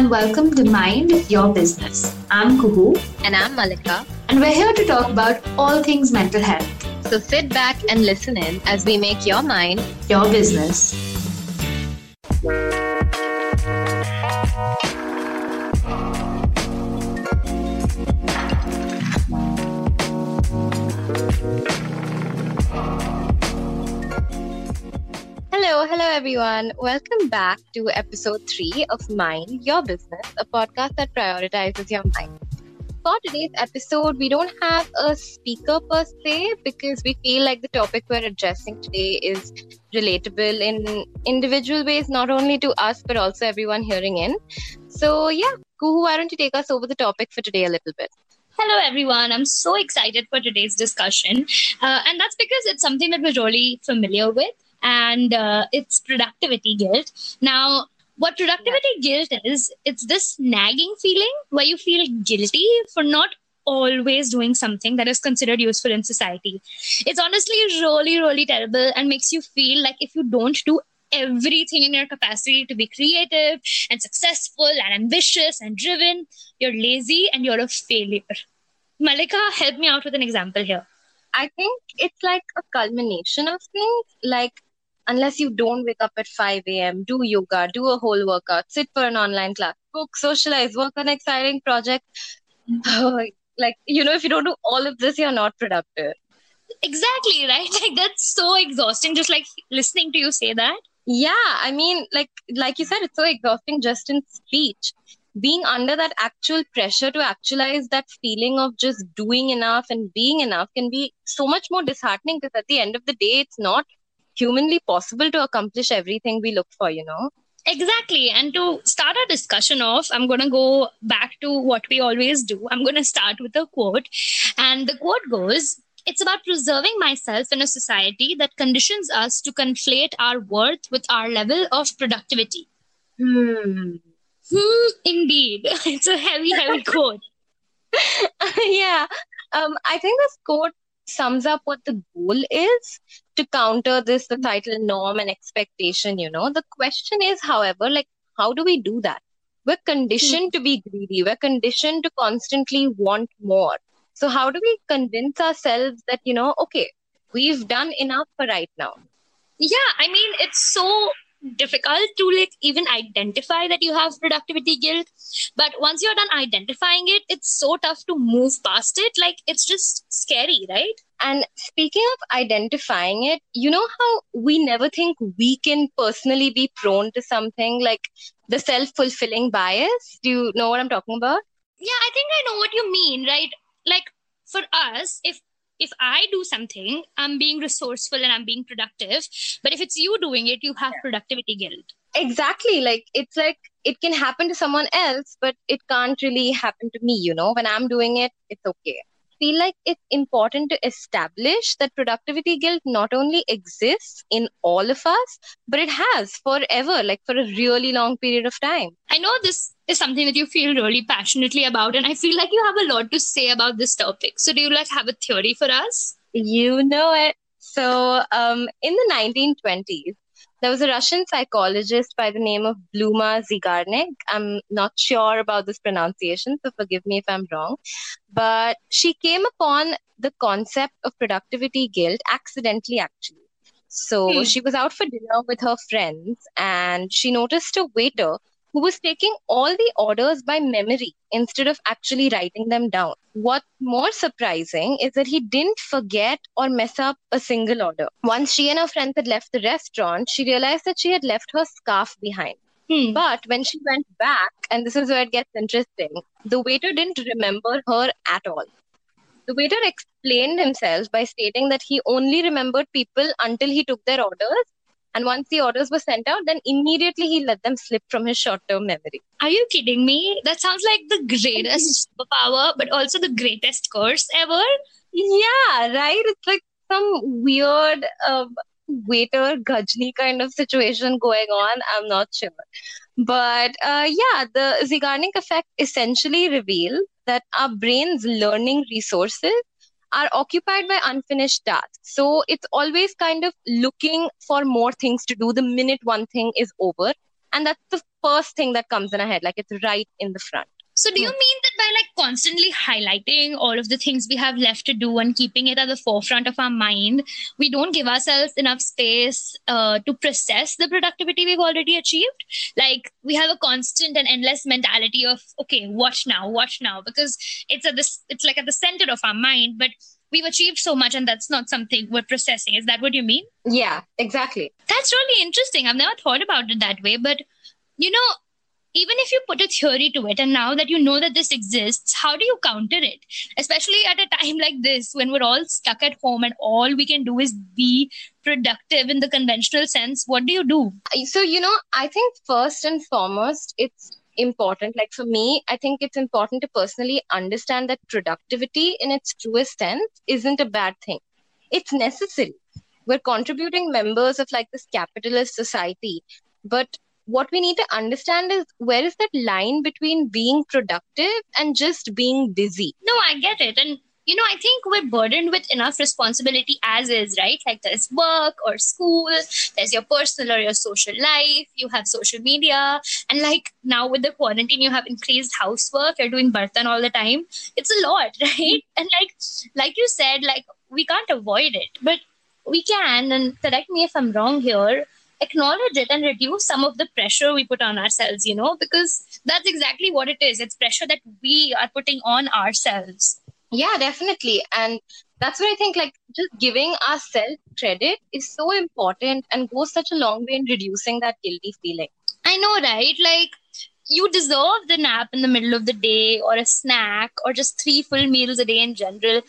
and welcome to Mind Your Business. I'm Kuhu. And I'm Malika. And we're here to talk about all things mental health. So sit back and listen in as we make your mind your business. Hello, hello everyone. Welcome back to episode 3 of Mind Your Business, a podcast that prioritizes your mind. For today's episode, we don't have a speaker per se because we feel like the topic we're addressing today is relatable in individual ways, not only to us but also everyone hearing in. So, yeah, Kuhu, why don't you take us over the topic for today a little bit? Hello, everyone. I'm so excited for today's discussion. Uh, and that's because it's something that we're really familiar with and uh, it's productivity guilt. Now, what productivity yeah. guilt is, it's this nagging feeling where you feel guilty for not always doing something that is considered useful in society. It's honestly really, really terrible and makes you feel like if you don't do everything in your capacity to be creative and successful and ambitious and driven, you're lazy and you're a failure. Malika, help me out with an example here. I think it's like a culmination of things. Like unless you don't wake up at 5 a.m., do yoga, do a whole workout, sit for an online class, book, socialize, work on an exciting project. like, you know, if you don't do all of this, you're not productive. Exactly, right? Like, that's so exhausting, just like listening to you say that. Yeah, I mean, like, like you said, it's so exhausting just in speech. Being under that actual pressure to actualize that feeling of just doing enough and being enough can be so much more disheartening because at the end of the day, it's not humanly possible to accomplish everything we look for, you know? Exactly. And to start our discussion off, I'm going to go back to what we always do. I'm going to start with a quote. And the quote goes It's about preserving myself in a society that conditions us to conflate our worth with our level of productivity. Hmm. Hmm, indeed. It's a heavy, heavy quote. yeah. Um, I think this quote sums up what the goal is to counter this societal norm and expectation you know the question is however like how do we do that? We're conditioned hmm. to be greedy. We're conditioned to constantly want more. So how do we convince ourselves that you know okay we've done enough for right now? Yeah i mean it's so difficult to like even identify that you have productivity guilt. But once you're done identifying it it's so tough to move past it. Like it's just scary right and speaking of identifying it you know how we never think we can personally be prone to something like the self-fulfilling bias do you know what i'm talking about yeah i think i know what you mean right like for us if if I do something, I'm being resourceful and I'm being productive. But if it's you doing it, you have productivity guilt. Exactly. Like it's like it can happen to someone else, but it can't really happen to me, you know? When I'm doing it, it's okay feel like it's important to establish that productivity guilt not only exists in all of us, but it has forever, like for a really long period of time. I know this is something that you feel really passionately about, and I feel like you have a lot to say about this topic. So, do you like have a theory for us? You know it. So, um, in the 1920s, there was a Russian psychologist by the name of Bluma Zeigarnik. I'm not sure about this pronunciation, so forgive me if I'm wrong. But she came upon the concept of productivity guilt accidentally, actually. So hmm. she was out for dinner with her friends and she noticed a waiter who was taking all the orders by memory instead of actually writing them down. What's more surprising is that he didn't forget or mess up a single order. Once she and her friends had left the restaurant, she realized that she had left her scarf behind. Hmm. But when she went back, and this is where it gets interesting, the waiter didn't remember her at all. The waiter explained himself by stating that he only remembered people until he took their orders and once the orders were sent out, then immediately he let them slip from his short term memory. Are you kidding me? That sounds like the greatest superpower, but also the greatest curse ever. Yeah, right? It's like some weird uh, waiter Ghajini kind of situation going on. I'm not sure. But uh, yeah, the Zeigarnik effect essentially reveals that our brain's learning resources are occupied by unfinished tasks. So it's always kind of looking for more things to do the minute one thing is over. and that's the first thing that comes in our head like it's right in the front so do you hmm. mean that by like constantly highlighting all of the things we have left to do and keeping it at the forefront of our mind, we don't give ourselves enough space uh, to process the productivity we've already achieved? Like we have a constant and endless mentality of okay, watch now, watch now? Because it's at this, it's like at the center of our mind, but we've achieved so much and that's not something we're processing. Is that what you mean? Yeah, exactly. That's really interesting. I've never thought about it that way, but you know, even if you put a theory to it and now that you know that this exists how do you counter it? Especially at a time like this when we're all stuck at home and all we can do is be productive in the conventional sense what do you do? So you know i think first and foremost it's important like for me i think it's important to personally understand that productivity in its truest sense isn't a bad thing. It's necessary. We're contributing members of like this capitalist society but what we need to understand is where is that line between being productive and just being busy? No, I get it. And you know, I think we're burdened with enough responsibility as is, right? Like there's work or school, there's your personal or your social life, you have social media, and like now with the quarantine, you have increased housework, you're doing bartan all the time. It's a lot, right? And like like you said, like we can't avoid it, but we can, and correct me if I'm wrong here, acknowledge it and reduce some of the pressure we put on ourselves, you know, because that's exactly what it is. It's pressure that we are putting on ourselves. Yeah, definitely. And that's where I think like just giving ourselves credit is so important and goes such a long way in reducing that guilty feeling. I know, right? Like you deserve the nap in the middle of the day or a snack or just three full meals a day in general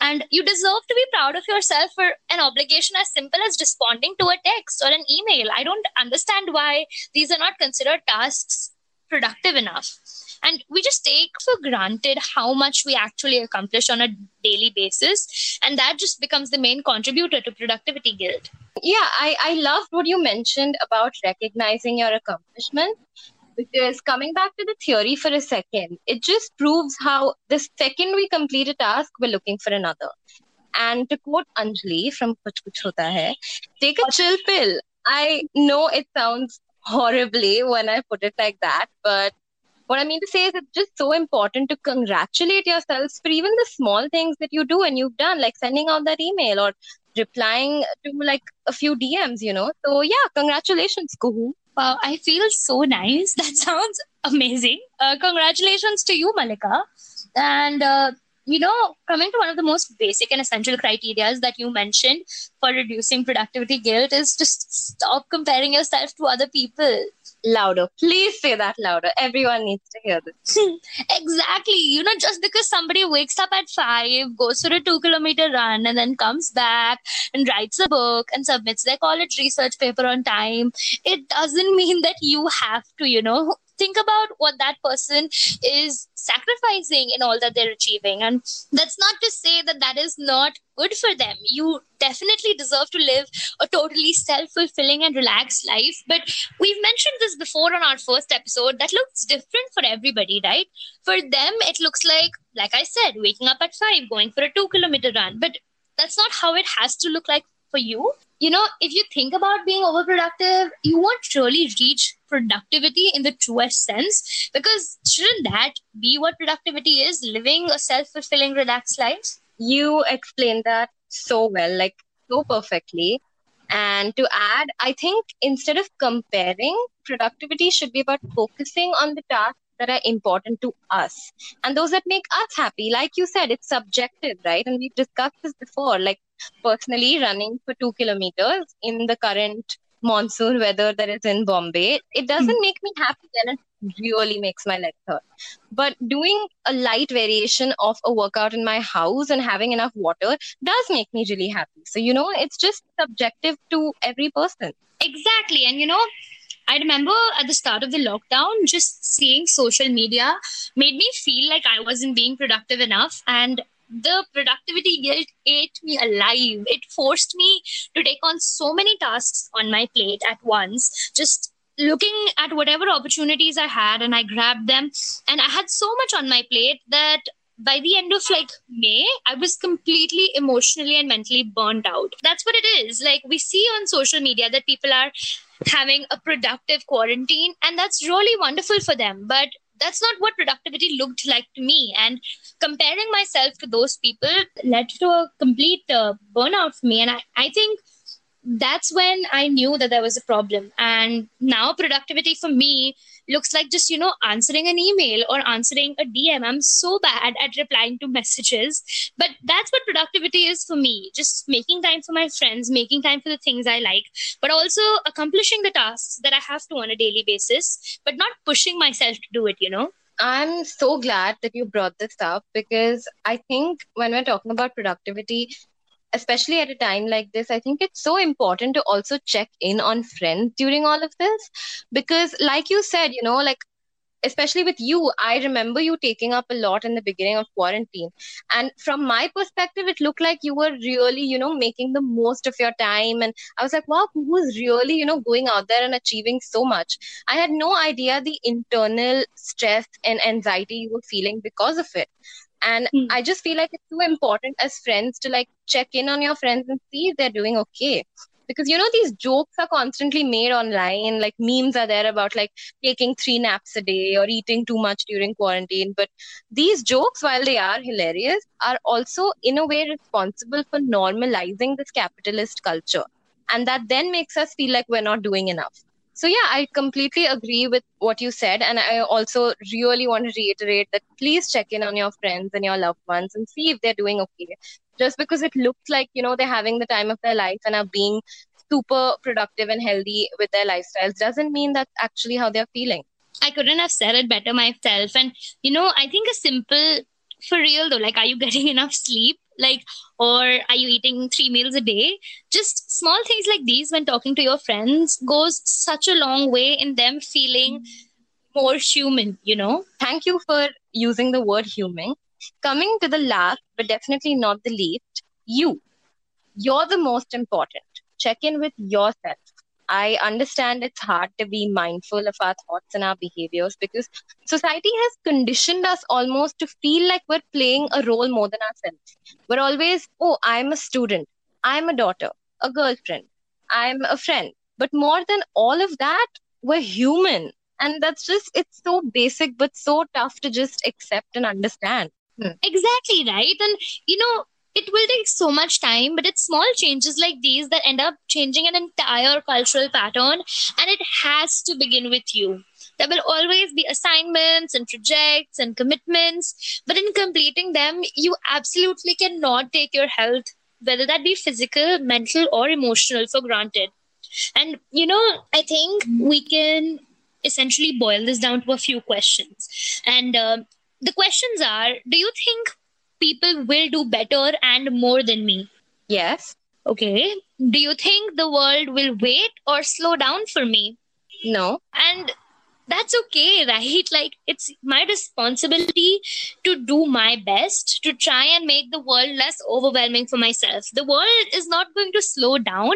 and you deserve to be proud of yourself for an obligation as simple as responding to a text or an email. I don't understand why these are not considered tasks productive enough. And we just take for granted how much we actually accomplish on a daily basis. And that just becomes the main contributor to productivity guilt. Yeah, I, I loved what you mentioned about recognizing your accomplishment because coming back to the theory for a second, it just proves how the second we complete a task, we're looking for another. And to quote Anjali from Kuch Kuch Hota Hai, take a chill pill. I know it sounds horribly when I put it like that, but what I mean to say is it's just so important to congratulate yourselves for even the small things that you do and you've done, like sending out that email or replying to like a few DMs, you know. So yeah, congratulations, Kuhu. Wow, I feel so nice. That sounds amazing. Uh, congratulations to you, Malika. And, uh, you know, coming to one of the most basic and essential criteria that you mentioned for reducing productivity guilt is just stop comparing yourself to other people louder. Please say that louder. Everyone needs to hear this. exactly. You know, just because somebody wakes up at five, goes for a two kilometer run, and then comes back and writes a book and submits their college research paper on time, it doesn't mean that you have to, you know, think about what that person is sacrificing in all that they're achieving. And that's not to say that that is not good for them. You definitely deserve to live a totally self-fulfilling and relaxed life. But we've mentioned this before on our first episode that looks different for everybody right? For them it looks like like i said waking up at 5 going for a 2 kilometer run. But that's not how it has to look like for you. You know, if you think about being overproductive, you won't really reach productivity in the truest sense because shouldn't that be what productivity is? Living a self fulfilling, relaxed life? You explained that so well, like so perfectly. And to add, I think instead of comparing, productivity should be about focusing on the tasks that are important to us and those that make us happy. Like you said, it's subjective, right? And we've discussed this before. Like personally running for two kilometers in the current monsoon weather that is in Bombay, it doesn't make me happy and it really makes my legs hurt. But doing a light variation of a workout in my house and having enough water does make me really happy. So, you know, it's just subjective to every person. Exactly. And, you know, I remember at the start of the lockdown, just seeing social media made me feel like I wasn't being productive enough. And the productivity guilt ate me alive. It forced me to take on so many tasks on my plate at once, just looking at whatever opportunities I had and I grabbed them. And I had so much on my plate that by the end of like May, I was completely emotionally and mentally burnt out. That's what it is. Like we see on social media that people are having a productive quarantine, and that's really wonderful for them. But that's not what productivity looked like to me. And comparing myself to those people led to a complete uh, burnout for me. And I, I think that's when I knew that there was a problem. And now productivity for me looks like just, you know, answering an email or answering a DM. I'm so bad at replying to messages. But that's what productivity is for me just making time for my friends, making time for the things I like, but also accomplishing the tasks that I have to on a daily basis, but not pushing myself to do it, you know? I'm so glad that you brought this up because I think when we're talking about productivity, especially at a time like this, I think it's so important to also check in on friends during all of this. Because, like you said, you know, like, especially with you, I remember you taking up a lot in the beginning of quarantine. And from my perspective, it looked like you were really, you know, making the most of your time. And I was like, wow, who's really, you know, going out there and achieving so much? I had no idea the internal stress and anxiety you were feeling because of it and mm. i just feel like it's so important as friends to like check in on your friends and see if they're doing okay. Because you know these jokes are constantly made online like memes are there about like taking three naps a day or eating too much during quarantine. But these jokes while they are hilarious are also in a way responsible for normalizing this capitalist culture. And that then makes us feel like we're not doing enough so yeah i completely agree with what you said. And i also really want to reiterate that please check in on your friends and your loved ones and see if they're doing okay. Just because it looks like you know they're having the time of their life and are being super productive and healthy with their lifestyles doesn't mean that's actually how they're feeling. I couldn't have said it better myself. And you know i think a simple for real though like are you getting enough sleep like or are you eating three meals a day? Just small things like these when talking to your friends goes such a long way in them feeling more human you know? Thank you for using the word human. Coming to the last but definitely not the least you. You're the most important. Check in with yourself I understand it's hard to be mindful of our thoughts and our behaviors because society has conditioned us almost to feel like we're playing a role more than ourselves. We're always, oh, I'm a student, I'm a daughter, a girlfriend, I'm a friend. But more than all of that, we're human. And that's just, it's so basic, but so tough to just accept and understand. Hmm. Exactly right. And, you know, it will take so much time, but it's small changes like these that end up changing an entire cultural pattern. And it has to begin with you. There will always be assignments and projects and commitments, but in completing them, you absolutely cannot take your health, whether that be physical, mental, or emotional, for granted. And, you know, I think we can essentially boil this down to a few questions. And uh, the questions are Do you think people will do better and more than me. Yes. Okay. Do you think the world will wait or slow down for me? No. And that's okay, right? Like, it's my responsibility to do my best to try and make the world less overwhelming for myself. The world is not going to slow down,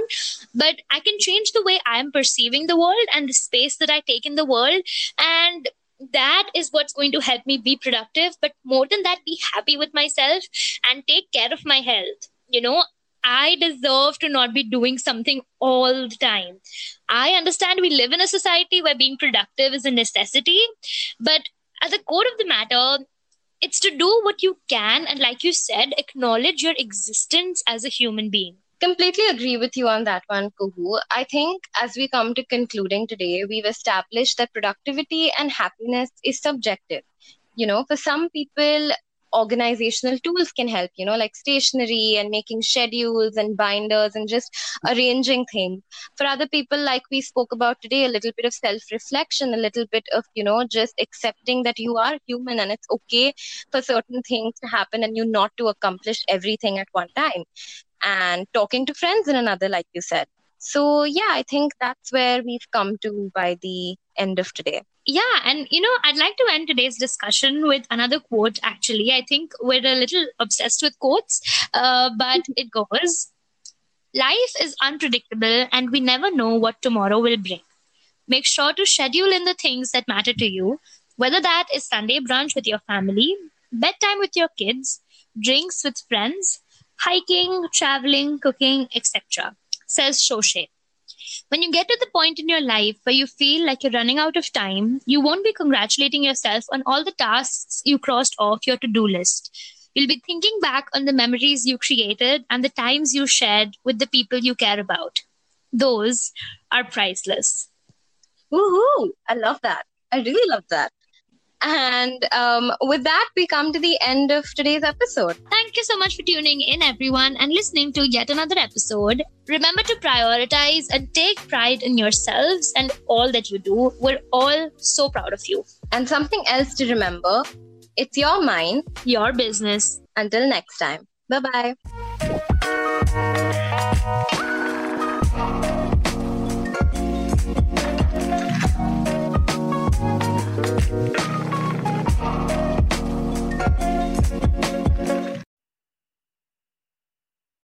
but I can change the way I'm perceiving the world and the space that I take in the world. And that is what's going to help me be productive but more than that be happy with myself and take care of my health. You know i deserve to not be doing something all the time. I understand we live in a society where being productive is a necessity but at the core of the matter it's to do what you can and like you said acknowledge your existence as a human being completely agree with you on that one, Kuhu. I think as we come to concluding today, we've established that productivity and happiness is subjective. You know, for some people, organizational tools can help, you know, like stationery and making schedules and binders and just arranging things. For other people, like we spoke about today, a little bit of self reflection, a little bit of, you know, just accepting that you are human and it's okay for certain things to happen and you not to accomplish everything at one time and talking to friends in another, like you said. So, yeah, I think that's where we've come to by the end of today. Yeah, and you know, I'd like to end today's discussion with another quote. Actually, I think we're a little obsessed with quotes, uh, but it goes Life is unpredictable, and we never know what tomorrow will bring. Make sure to schedule in the things that matter to you, whether that is Sunday brunch with your family, bedtime with your kids, drinks with friends, hiking, traveling, cooking, etc. Says Shoshe. When you get to the point in your life where you feel like you're running out of time, you won't be congratulating yourself on all the tasks you crossed off your to do list. You'll be thinking back on the memories you created and the times you shared with the people you care about. Those are priceless. Woohoo! I love that. I really love that. And um, with that, we come to the end of today's episode. Thank you so much for tuning in, everyone, and listening to yet another episode. Remember to prioritize and take pride in yourselves and all that you do. We're all so proud of you. And something else to remember it's your mind, your business. Until next time. Bye bye.